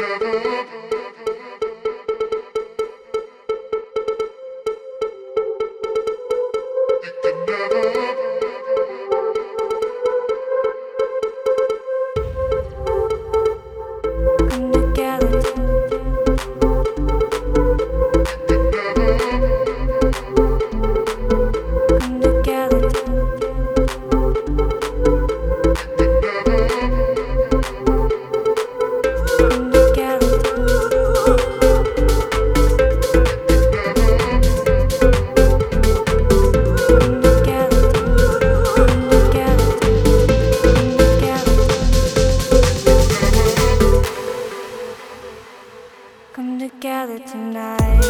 Come together tonight.